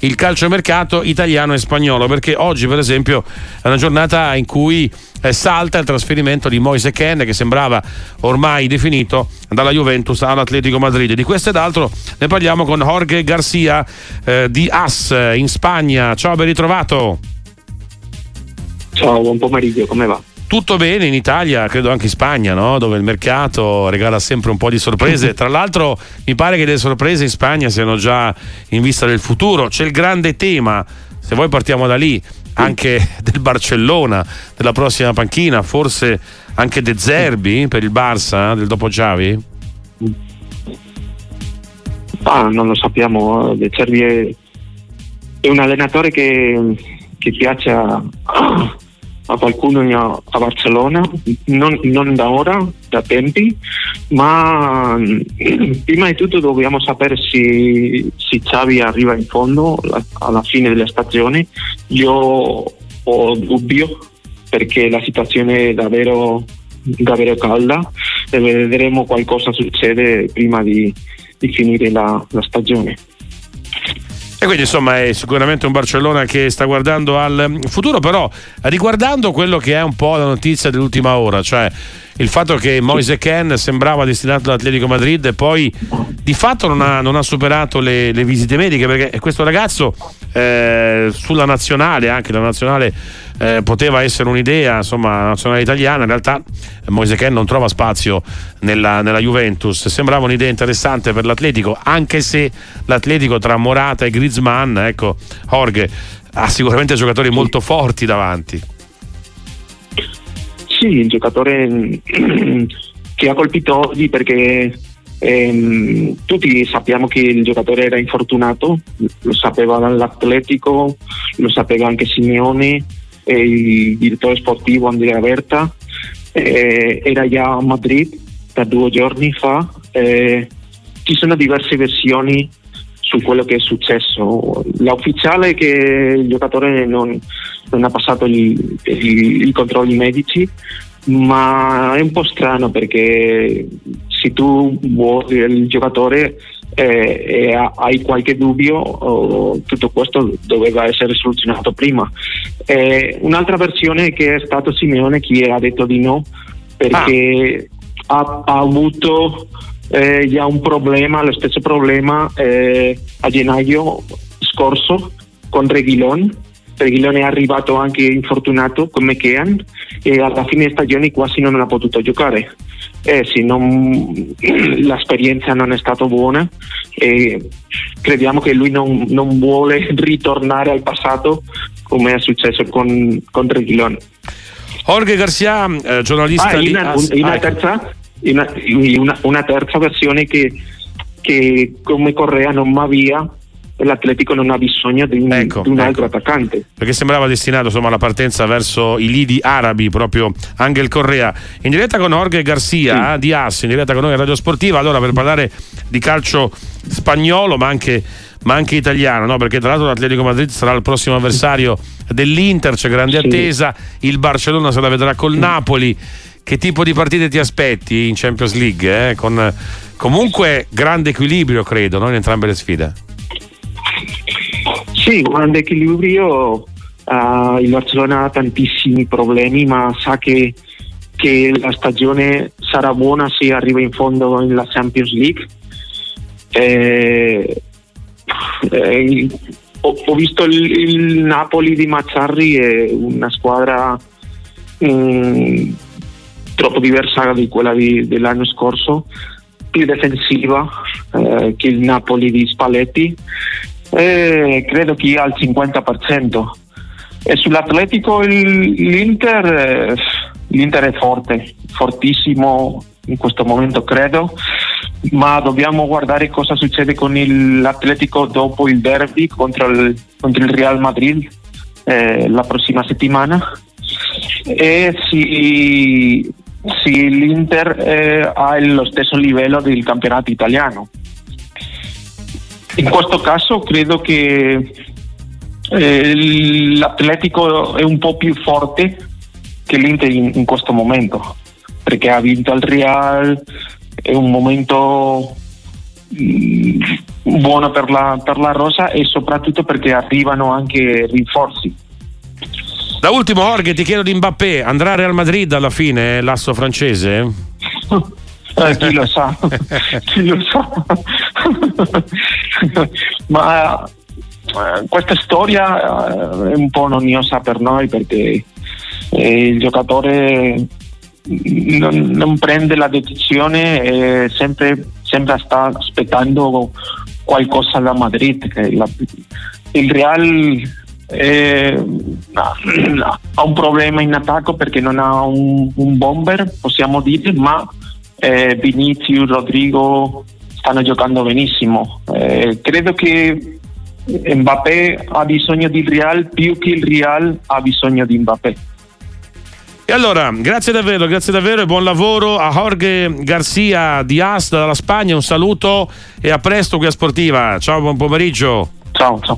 il calciomercato italiano e spagnolo perché oggi per esempio è una giornata in cui eh, salta il trasferimento di Moise Ken che sembrava ormai definito dalla Juventus all'Atletico Madrid. Di questo ed altro ne parliamo con Jorge Garcia eh, di AS in Spagna. Ciao ben ritrovato. Ciao buon pomeriggio come va? Tutto bene in Italia, credo anche in Spagna, no? dove il mercato regala sempre un po' di sorprese. Tra l'altro mi pare che le sorprese in Spagna siano già in vista del futuro. C'è il grande tema, se vuoi partiamo da lì, anche del Barcellona, della prossima panchina, forse anche De Zerbi per il Barça del dopo Xavi? Ah, non lo sappiamo, De Zerbi è, è un allenatore che, che piace a a qualcuno a Barcellona, non, non, da ora, da tempi, ma prima di tutto dobbiamo sapere se, se Xavi arriva in fondo alla fine della stagione. Io ho dubbio perché la situazione è davvero, davvero calda e vedremo qualcosa succede prima di, di finire la, la stagione. E quindi insomma è sicuramente un Barcellona che sta guardando al futuro, però riguardando quello che è un po' la notizia dell'ultima ora, cioè il fatto che Moise Ken sembrava destinato all'Atletico Madrid e poi di fatto non ha, non ha superato le, le, visite mediche perché questo ragazzo eh, sulla nazionale, anche la nazionale eh, poteva essere un'idea, insomma, nazionale italiana, in realtà Moise Ken non trova spazio nella, nella, Juventus, sembrava un'idea interessante per l'Atletico, anche se l'Atletico tra Morata e Griezmann, ecco, Jorge ha sicuramente giocatori molto forti davanti. Sì, il giocatore che ha colpito oggi perché ehm, tutti sappiamo che il giocatore era infortunato, lo sapeva l'Atletico, lo sapeva anche Simeone, il direttore sportivo Andrea Berta, eh, era già a Madrid da due giorni fa. Eh, ci sono diverse versioni su quello che è successo. La ufficiale è che il giocatore non, non ha passato i, controlli medici, ma è un po' strano perché se tu vuoi il giocatore eh, e hai qualche dubbio, oh, tutto questo doveva essere soluzionato prima. Eh, un'altra versione che è stato Simeone chi ha detto di no perché ah. ha, ha, avuto eh, già un problema, lo stesso problema eh, a gennaio scorso con Reguilon. Reguilon è arrivato anche infortunato come Kean e alla fine stagione quasi non ha potuto giocare. Eh sì, non, l'esperienza non è stata buona e crediamo che lui non, non vuole ritornare al passato come è successo con, con Reguilon. Jorge Garcia, eh, giornalista ah, di una, una, ah, terza, una, una, una terza versione che, che come Correa non va via l'Atletico non ha bisogno di un, ecco, di un altro ecco. attaccante. Perché sembrava destinato insomma, alla partenza verso i lidi arabi, proprio Angel Correa. In diretta con Jorge Garcia sì. di Ass, in diretta con noi a Radio Sportiva, allora per parlare di calcio spagnolo ma anche, ma anche italiano, no? perché tra l'altro l'Atletico Madrid sarà il prossimo avversario dell'Inter, c'è grande sì. attesa, il Barcellona se la vedrà col sì. Napoli. Che tipo di partite ti aspetti in Champions League? Eh? Con comunque grande equilibrio, credo, no? in entrambe le sfide. Sì, grande equilibrio. Uh, il Barcellona ha tantissimi problemi, ma sa che, che, la stagione sarà buona se arriva in fondo nella Champions League. Eh, eh, ho, ho, visto il, il, Napoli di Mazzarri, è una squadra mm, troppo diversa di quella di, dell'anno scorso, più difensiva eh, che il Napoli di Spalletti. Eh, credo che al 50%. E sull'Atletico il, l'Inter, eh, l'Inter è forte, fortissimo in questo momento credo, ma dobbiamo guardare cosa succede con l'Atletico dopo il derby contro il, contro il Real Madrid eh, la prossima settimana. E se, se l'Inter eh, ha lo stesso livello del campionato italiano in questo caso credo che eh, l'Atletico è un po' più forte che l'Inter in, in, questo momento, perché ha vinto al Real, è un momento mm, buono per la, per la rosa e soprattutto perché arrivano anche rinforzi. Da ultimo, Jorge, ti chiedo di Mbappé, andrà a Real Madrid alla fine, l'asso francese? Eh, chi lo sa, chi lo sa. Ma eh, questa storia eh, è un po' noiosa per noi perché eh, il giocatore non, non, prende la decisione e sempre, sempre sta aspettando qualcosa da Madrid. La, il Real eh, no, no, ha un problema in attacco perché non ha un, un bomber, possiamo dire, ma eh, Vinicius, Rodrigo stanno giocando benissimo. Eh, credo che Mbappé ha bisogno di Real più che il Real ha bisogno di Mbappé. E allora, grazie davvero, grazie davvero e buon lavoro a Jorge Garcia di Asta dalla Spagna. Un saluto e a presto qui a Sportiva. Ciao, buon pomeriggio. Ciao, ciao.